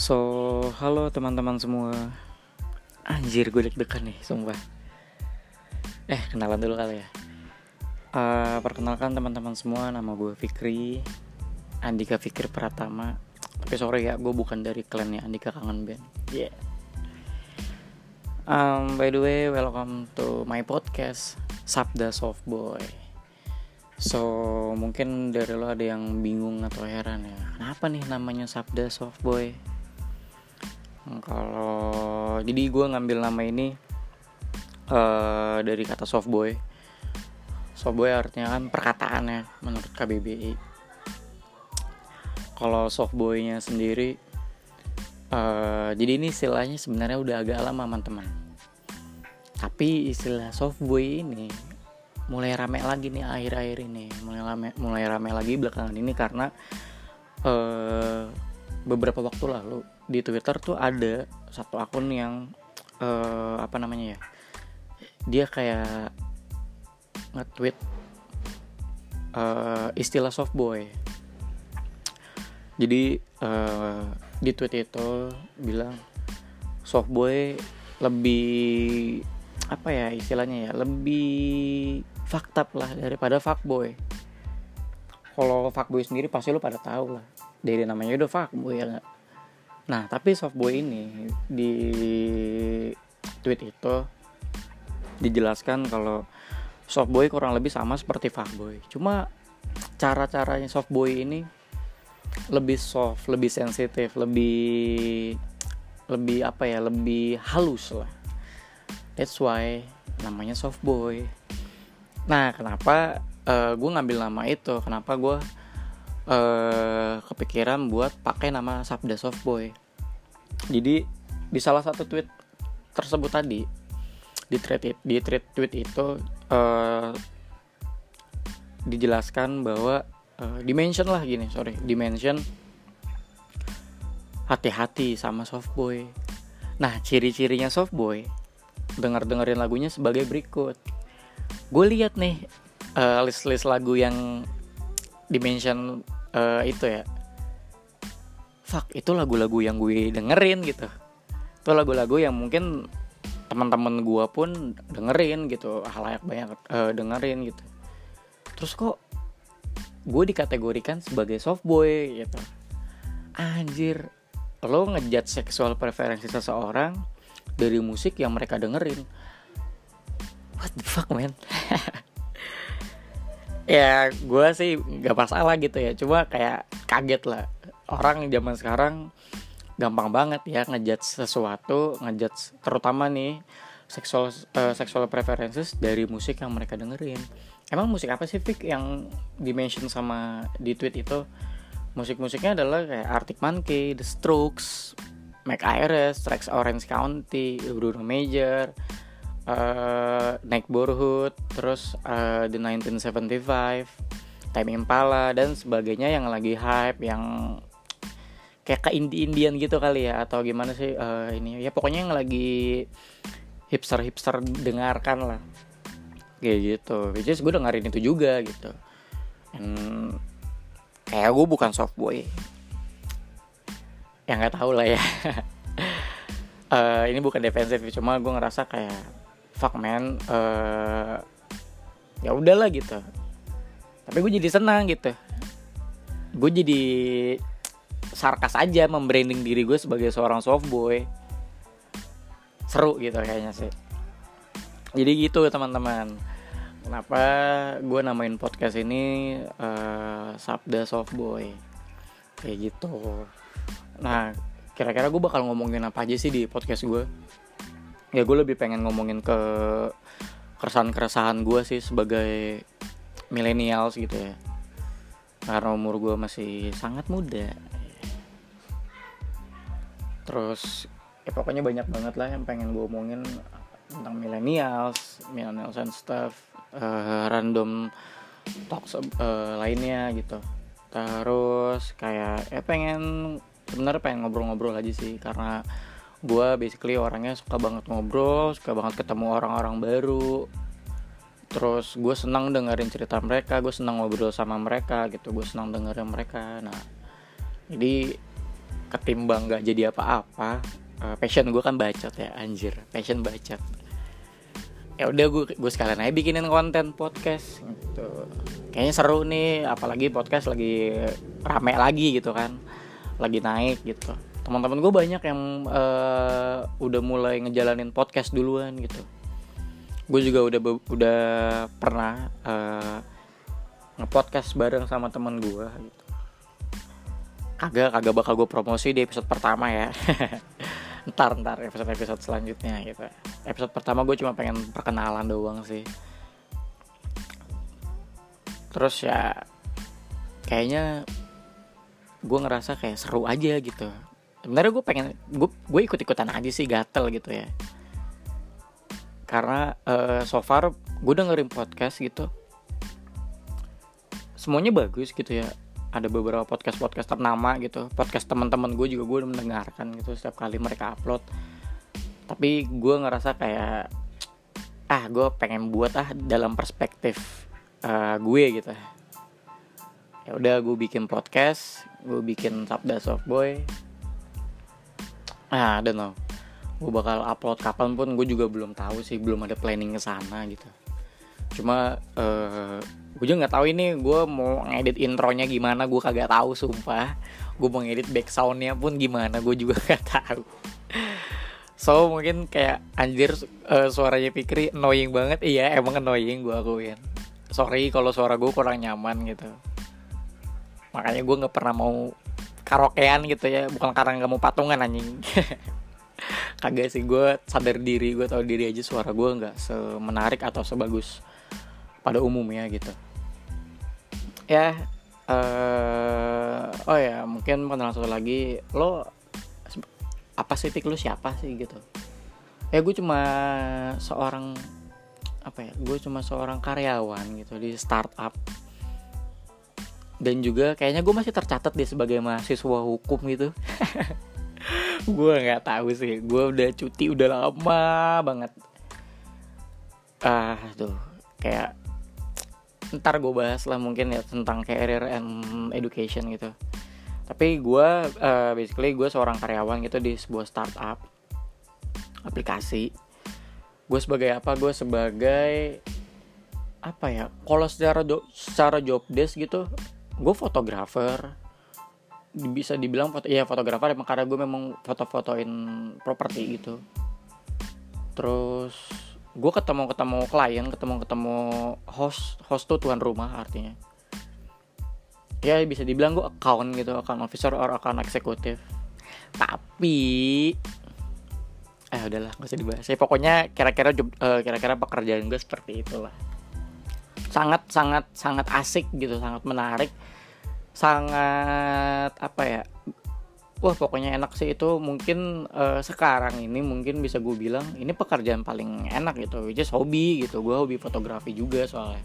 So, halo teman-teman semua. Anjir gue deg-degan nih, sumpah. Eh, kenalan dulu kali ya. Uh, Perkenalkan teman-teman semua, nama gue Fikri. Andika Fikri Pratama. Tapi sorry ya, gue bukan dari klannya Andika Kangen Band. Yeah. Um, By the way, welcome to my podcast Sabda Soft Boy. So mungkin dari lo ada yang bingung atau heran ya Kenapa nih namanya Sabda Soft Boy kalau jadi gue ngambil nama ini uh, dari kata soft boy. Soft boy artinya kan perkataan ya menurut KBBI kalau soft boynya sendiri uh, jadi ini istilahnya sebenarnya udah agak lama teman-teman. Tapi istilah soft boy ini mulai rame lagi nih akhir-akhir ini. Mulai rame mulai rame lagi belakangan ini karena uh, beberapa waktu lalu di Twitter tuh ada satu akun yang uh, apa namanya ya dia kayak nge-tweet uh, istilah soft boy. Jadi uh, di tweet itu bilang soft boy lebih apa ya istilahnya ya lebih fakta lah daripada fuckboy kalau fuckboy sendiri pasti lu pada tahu lah. Dari namanya udah fuckboy ya gak? Nah tapi softboy ini di tweet itu dijelaskan kalau softboy kurang lebih sama seperti fuckboy. Cuma cara-caranya softboy ini lebih soft lebih sensitif lebih lebih apa ya lebih halus lah. That's why namanya softboy. Nah kenapa uh, eh, gue ngambil nama itu? Kenapa gue uh, kepikiran buat pakai nama Sabda Softboy. Jadi di salah satu tweet tersebut tadi di tweet di tweet tweet itu uh, dijelaskan bahwa uh, dimension lah gini sorry dimension hati-hati sama softboy nah ciri-cirinya softboy dengar dengerin lagunya sebagai berikut. Gue lihat nih uh, list list lagu yang dimension uh, itu ya fuck itu lagu-lagu yang gue dengerin gitu. Itu lagu-lagu yang mungkin teman-teman gue pun dengerin gitu halayak banyak uh, dengerin gitu. Terus kok gue dikategorikan sebagai soft boy gitu. Anjir lo ngejat seksual preferensi seseorang dari musik yang mereka dengerin. What the fuck man ya gue sih nggak masalah gitu ya. Cuma kayak kaget lah. Orang zaman sekarang gampang banget ya ngejudge sesuatu ngejudge terutama nih seksual uh, seksual preferences dari musik yang mereka dengerin. Emang musik apa sih Vic yang dimention sama di tweet itu? Musik-musiknya adalah kayak Arctic Monkey, The Strokes, Mac Ayres, Tracks Orange County, Bruno Major, uh, Nick Borhood, terus uh, The 1975, Time Impala dan sebagainya yang lagi hype yang kayak ke indie-indian gitu kali ya atau gimana sih uh, ini. Ya pokoknya yang lagi hipster-hipster dengarkan lah. Kayak gitu. Which is gue dengerin itu juga gitu. And, kayak gue bukan soft boy. Yang nggak tahu lah ya. Uh, ini bukan defensif cuma gue ngerasa kayak fuck man uh, ya udahlah gitu. Tapi gue jadi senang gitu. Gue jadi sarkas aja membranding diri gue sebagai seorang soft boy. Seru gitu kayaknya sih. Jadi gitu teman-teman. Kenapa gue namain podcast ini uh, Sabda Soft Boy? Kayak gitu. Nah kira-kira gue bakal ngomongin apa aja sih di podcast gue ya gue lebih pengen ngomongin ke keresahan-keresahan gue sih sebagai millennials gitu ya. Karena umur gue masih sangat muda. Terus ya pokoknya banyak banget lah yang pengen gue omongin tentang millennials millennials and stuff uh, random talks uh, lainnya gitu. Terus kayak ya pengen sebenarnya pengen ngobrol-ngobrol aja sih karena gue basically orangnya suka banget ngobrol suka banget ketemu orang-orang baru. Terus gue senang dengerin cerita mereka gue senang ngobrol sama mereka gitu gue senang dengerin mereka. Nah jadi ketimbang nggak jadi apa-apa uh, passion gue kan bacot ya anjir passion bacot. Ya udah gue gue sekalian aja bikinin konten podcast gitu. Kayaknya seru nih apalagi podcast lagi rame lagi gitu kan lagi naik gitu teman-teman gue banyak yang uh, udah mulai ngejalanin podcast duluan gitu. Gue juga udah udah pernah uh, ngepodcast bareng sama teman gue gitu. Kagak kagak bakal gue promosi di episode pertama ya. Ntar ntar episode episode selanjutnya gitu. Episode pertama gue cuma pengen perkenalan doang sih. Terus ya kayaknya gue ngerasa kayak seru aja gitu sebenarnya gue pengen gue gue ikut ikutan aja sih gatel gitu ya. Karena uh, so far gue dengerin podcast gitu. Semuanya bagus gitu ya. Ada beberapa podcast podcast ternama gitu. Podcast teman-teman gue juga gue udah mendengarkan gitu setiap kali mereka upload. Tapi gue ngerasa kayak ah gue pengen buat ah dalam perspektif uh, gue gitu. Ya udah gue bikin podcast gue bikin sabda soft boy ah I don't gue bakal upload kapan pun gue juga belum tahu sih belum ada planning ke sana gitu. Cuma uh, gue juga nggak tahu ini gue mau ngedit intronya gimana gue kagak tahu sumpah. Gue mau ngedit back soundnya pun gimana gue juga gak tahu. So mungkin kayak anjir uh, suaranya Fikri annoying banget. Iya emang annoying gue akuin. Sorry kalau suara gue kurang nyaman gitu. Makanya gue nggak pernah mau karaokean gitu ya bukan karena nggak mau patungan anjing. Kagak sih gue sadar diri gue tahu diri aja suara gue nggak semenarik atau sebagus pada umumnya gitu. Ya uh, oh ya mungkin perkenalan satu lagi lo apa sih tik? Lo siapa sih gitu? Ya gue cuma seorang apa ya gue cuma seorang karyawan gitu di startup dan juga kayaknya gue masih tercatat di sebagai mahasiswa hukum gitu. Gue nggak tahu sih gue udah cuti udah lama banget. Ah tuh kayak ntar gue bahas lah mungkin ya tentang career and education gitu. Tapi gue uh, basically gue seorang karyawan gitu di sebuah startup aplikasi. Gue sebagai apa? Gue sebagai apa ya? Kalau secara secara job desk gitu gue fotografer. Bisa dibilang foto ya fotografer emang karena gue memang foto-fotoin properti gitu. Terus gue ketemu ketemu klien ketemu ketemu host host tuh tuan rumah artinya. Ya bisa dibilang gue account gitu account officer or account eksekutif. Tapi eh udahlah gak usah dibahas. Ya pokoknya kira-kira uh, kira-kira pekerjaan gue seperti itulah sangat sangat sangat asik gitu sangat menarik. Sangat apa ya wah pokoknya enak sih itu. Mungkin uh, sekarang ini mungkin bisa gue bilang ini pekerjaan paling enak gitu which is hobi gitu. Gue hobi fotografi juga soalnya.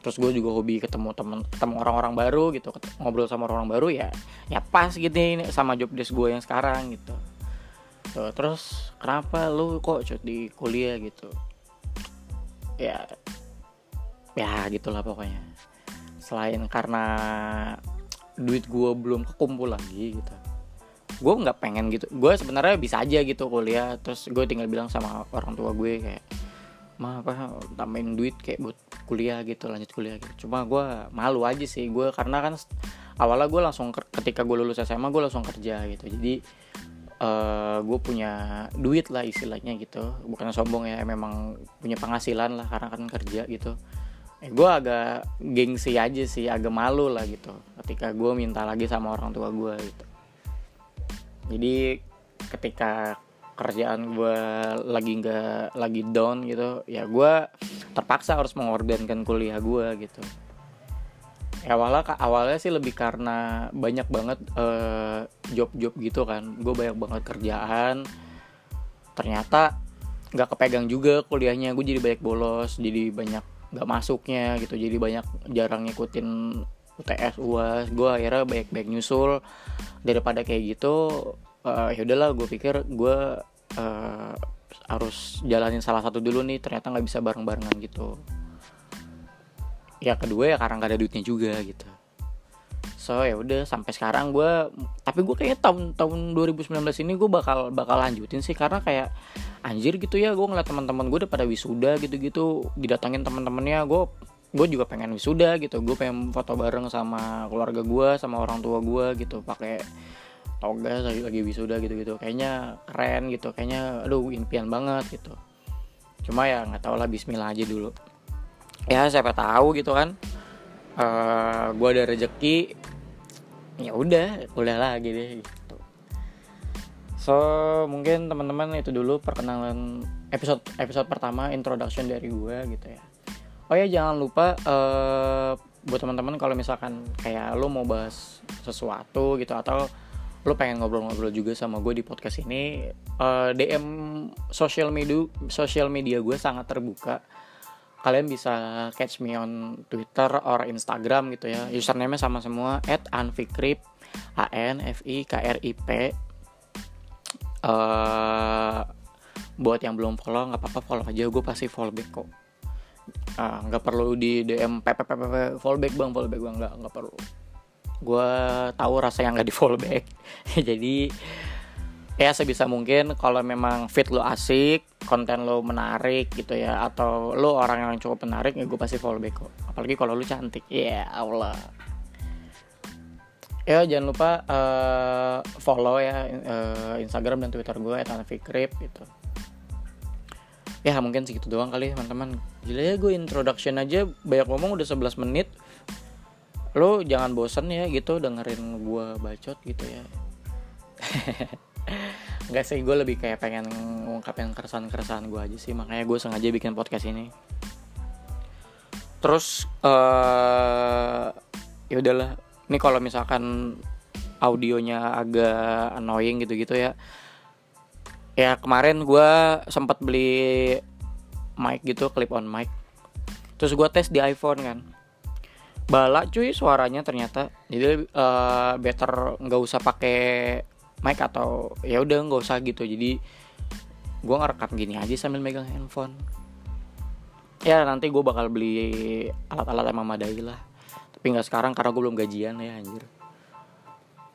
Terus gue juga hobi ketemu temen ketemu orang-orang baru gitu ngobrol sama orang, -orang baru ya ya pas gitu ini sama job desk gue yang sekarang gitu. Terus kenapa lu kok di kuliah gitu? Ya ya gitulah pokoknya. Selain karena duit gue belum kekumpul lagi gitu. Gue nggak pengen gitu. Gue sebenarnya bisa aja gitu kuliah terus gue tinggal bilang sama orang tua gue kayak mah apa tambahin duit kayak buat kuliah gitu lanjut kuliah gitu. Cuma gue malu aja sih. Gue karena kan awalnya gue langsung ketika gue lulus SMA gue langsung kerja gitu. Jadi uh, eh, gue punya duit lah istilahnya gitu. Bukan sombong ya memang punya penghasilan lah karena kan kerja gitu gue agak gengsi aja sih agak malu lah gitu ketika gue minta lagi sama orang tua gue gitu. Jadi ketika kerjaan gue lagi nggak lagi down gitu ya gue terpaksa harus mengorbankan kuliah gue gitu. Ya awalnya awalnya sih lebih karena banyak banget uh, job-job gitu kan. Gue banyak banget kerjaan. Ternyata nggak kepegang juga kuliahnya gue jadi banyak bolos jadi banyak nggak masuknya gitu. Jadi banyak jarang ngikutin UTS UAS gue akhirnya baik-baik nyusul. Daripada kayak gitu uh, ya udahlah gue pikir gue uh, harus jalanin salah satu dulu nih. Ternyata nggak bisa bareng-barengan gitu. Ya kedua ya karena nggak ada duitnya juga gitu. So so ya udah sampai sekarang gue tapi gue kayaknya tahun tahun 2019 ini gue bakal bakal lanjutin sih. Karena kayak anjir gitu ya gue ngeliat teman-teman gue udah pada wisuda gitu-gitu didatangin teman-temannya gue gue juga pengen wisuda gitu. Gue pengen foto bareng sama keluarga gue sama orang tua gue gitu pakai toga lagi lagi wisuda gitu-gitu. Kayaknya keren gitu kayaknya aduh impian banget gitu. Cuma ya nggak tau lah Bismillah aja dulu. Ya siapa tahu gitu kan uh, eh, gue ada rezeki ya udah udah lagi deh gitu so mungkin teman-teman itu dulu perkenalan episode episode pertama introduction dari gue gitu ya. Oh ya jangan lupa uh, buat teman-teman kalau misalkan kayak lo mau bahas sesuatu gitu atau lo pengen ngobrol-ngobrol juga sama gue di podcast ini uh, eh, DM sosial media sosial media gue sangat terbuka. Kalian bisa catch me on Twitter or Instagram gitu ya. Username sama semua anfikrip a n f i k r i p uh, buat yang belum follow nggak apa-apa follow aja. Gue pasti follow back kok. Eh, nggak uh, perlu di DM ppp follow back bang. Follow back bang. Nggak nggak perlu. Gue tahu rasa yang nggak di follow back. Jadi ya sebisa mungkin kalau memang fit lo asik konten lo menarik gitu ya atau lo orang yang cukup menarik ya gue pasti follow back kok. Apalagi kalau lo cantik. Ya yeah, Allah ya jangan lupa uh, follow ya uh, Instagram dan Twitter gue @anfikrip gitu. Ya mungkin segitu doang kali teman-teman. Gila ya gue introduction aja banyak ngomong udah 11 menit. Lo jangan bosen ya gitu dengerin gue bacot gitu ya. Enggak sih, gue lebih kayak pengen ngungkapin keresahan-keresahan gue aja sih Makanya gue sengaja bikin podcast ini. Terus uh, ya udahlah Ini kalau misalkan audionya agak annoying gitu-gitu ya. Ya kemarin gue sempat beli mic gitu, clip on mic. Terus gue tes di iPhone kan. Bala cuy suaranya ternyata. Jadi uh, better nggak usah pakai mic atau ya udah nggak usah gitu. Jadi gue ngerekam gini aja sambil megang handphone. Ya nanti gue bakal beli alat-alat yang memadai lah tapi nggak sekarang karena gue belum gajian ya anjir.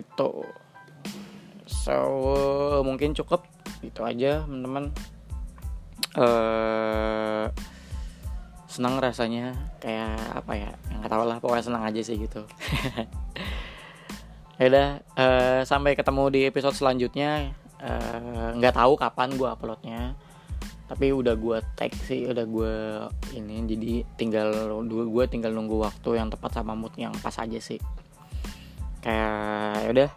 Itu. So mungkin cukup. Itu aja teman-teman. Uh, senang rasanya. Kayak apa ya nggak tahu lah pokoknya senang aja sih gitu. Ya udah uh, sampai ketemu di episode selanjutnya. Eh, nggak uh, tahu kapan gue uploadnya tapi udah gue tag sih udah gue ini jadi tinggal dua gue tinggal nunggu waktu yang tepat sama mood yang pas aja sih. Kayak ya udah.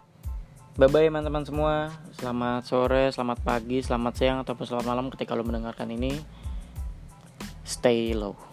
Bye bye teman-teman semua. Selamat sore selamat pagi selamat siang ataupun selamat malam ketika lo mendengarkan ini. Stay low